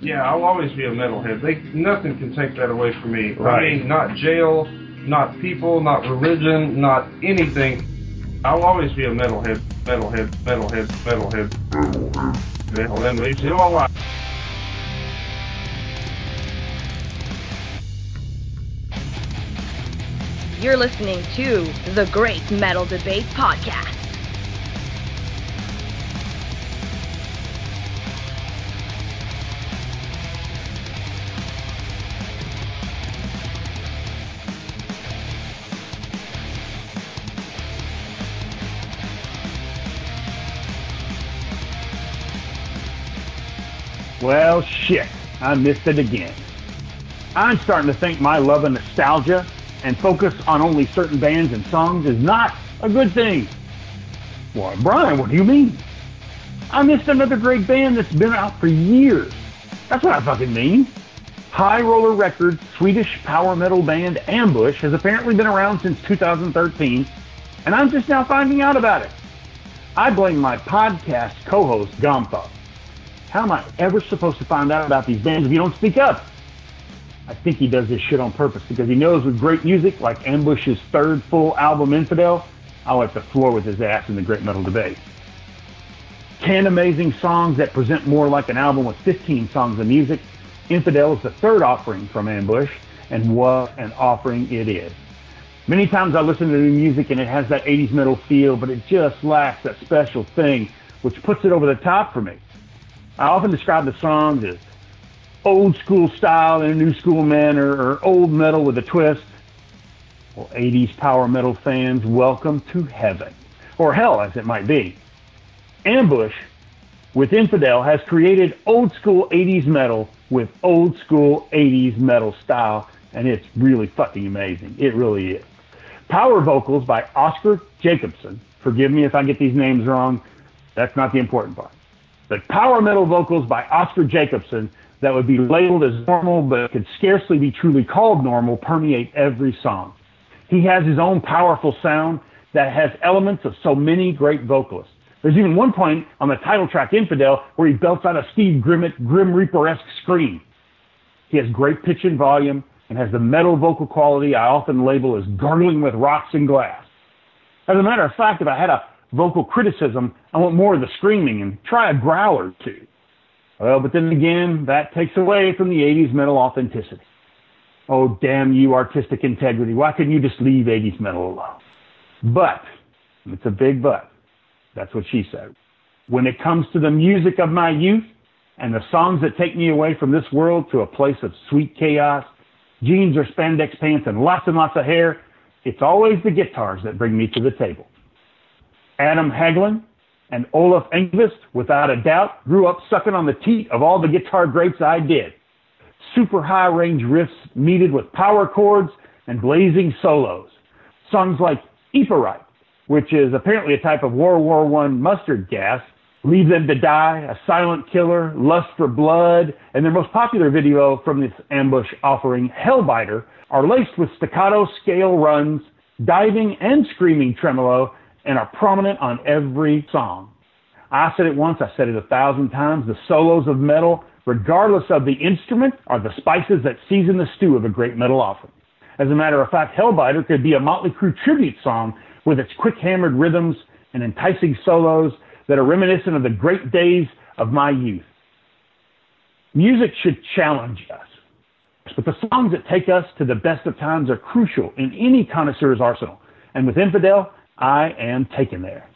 Yeah, I'll always be a metalhead. They nothing can take that away from me. Right. I mean, not jail, not people, not religion, not anything. I'll always be a metalhead, metalhead, metalhead, metalhead, metalhead. Metalhead leaves you all right. You're listening to the Great Metal Debate Podcast. Well, shit, I missed it again. I'm starting to think my love of nostalgia and focus on only certain bands and songs is not a good thing. Why, Brian, what do you mean? I missed another great band that's been out for years. That's what I fucking mean. High Roller Records Swedish power metal band Ambush has apparently been around since 2013, and I'm just now finding out about it. I blame my podcast co-host Gompa. How am I ever supposed to find out about these bands if you don't speak up? I think he does this shit on purpose because he knows with great music like Ambush's third full album Infidel, I'll wipe the floor with his ass in the great metal debate. Ten amazing songs that present more like an album with 15 songs of music. Infidel is the third offering from Ambush, and what an offering it is. Many times I listen to new music and it has that 80s metal feel, but it just lacks that special thing which puts it over the top for me. I often describe the songs as old school style in a new school manner or old metal with a twist. Well, 80s power metal fans, welcome to heaven, or hell as it might be. Ambush with Infidel has created old school 80s metal with old school 80s metal style, and it's really fucking amazing. It really is. Power vocals by Oskar Jacobsson. Forgive me if I get these names wrong. That's not the important part. But power metal vocals by Oskar Jacobsson that would be labeled as normal but could scarcely be truly called normal permeate every song. He has his own powerful sound that has elements of so many great vocalists. There's even one point on the title track Infidel where he belts out a Steve Grimmett Grim Reaper-esque scream. He has great pitch and volume and has the metal vocal quality I often label as gargling with rocks and glass. As a matter of fact, if I had a vocal criticism, I want more of the screaming and try a growl or two. Well, but then again, that takes away from the 80s metal authenticity. Oh, damn you, artistic integrity. Why couldn't you just leave 80s metal alone? But, it's a big but. That's what she said. When it comes to the music of my youth and the songs that take me away from this world to a place of sweet chaos, jeans or spandex pants and lots and lots of hair, it's always the guitars that bring me to the table. Adam Hagelin and Olof Engkvist, without a doubt, grew up sucking on the teat of all the guitar greats I did. Super high range riffs meted with power chords and blazing solos. Songs like Yperite, which is apparently a type of World War I mustard gas, Leave Them to Die, A Silent Killer, Lust for Blood, and their most popular video from this ambush offering, Hellbiter, are laced with staccato scale runs, diving and screaming tremolo, and are prominent on every song. I said it once, I said it a thousand times. The solos of metal, regardless of the instrument, are the spices that season the stew of a great metal offering. As a matter of fact, Hellbiter could be a Motley Crue tribute song with its quick hammered rhythms and enticing solos that are reminiscent of the great days of my youth. Music should challenge us, but the songs that take us to the best of times are crucial in any connoisseur's arsenal. And with Infidel, I am taken there.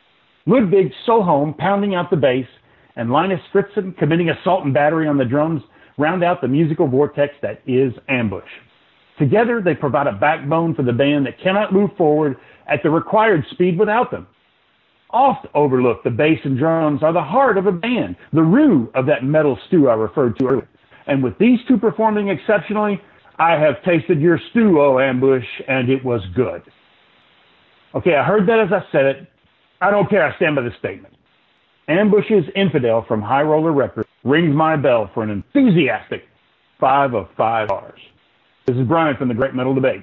Ludwig Sjöholm pounding out the bass and Linus Fritzson committing assault and battery on the drums round out the musical vortex that is Ambush. Together, they provide a backbone for the band that cannot move forward at the required speed without them. Oft overlooked, the bass and drums are the heart of a band, the roux of that metal stew I referred to earlier. And with these two performing exceptionally, I have tasted your stew, oh Ambush, and it was good. Okay, I heard that as I said it. I don't care. I stand by the statement. Ambush's Infidel from High Roller Records rings my bell for an enthusiastic five of five stars. This is Brian from the Great Metal Debate.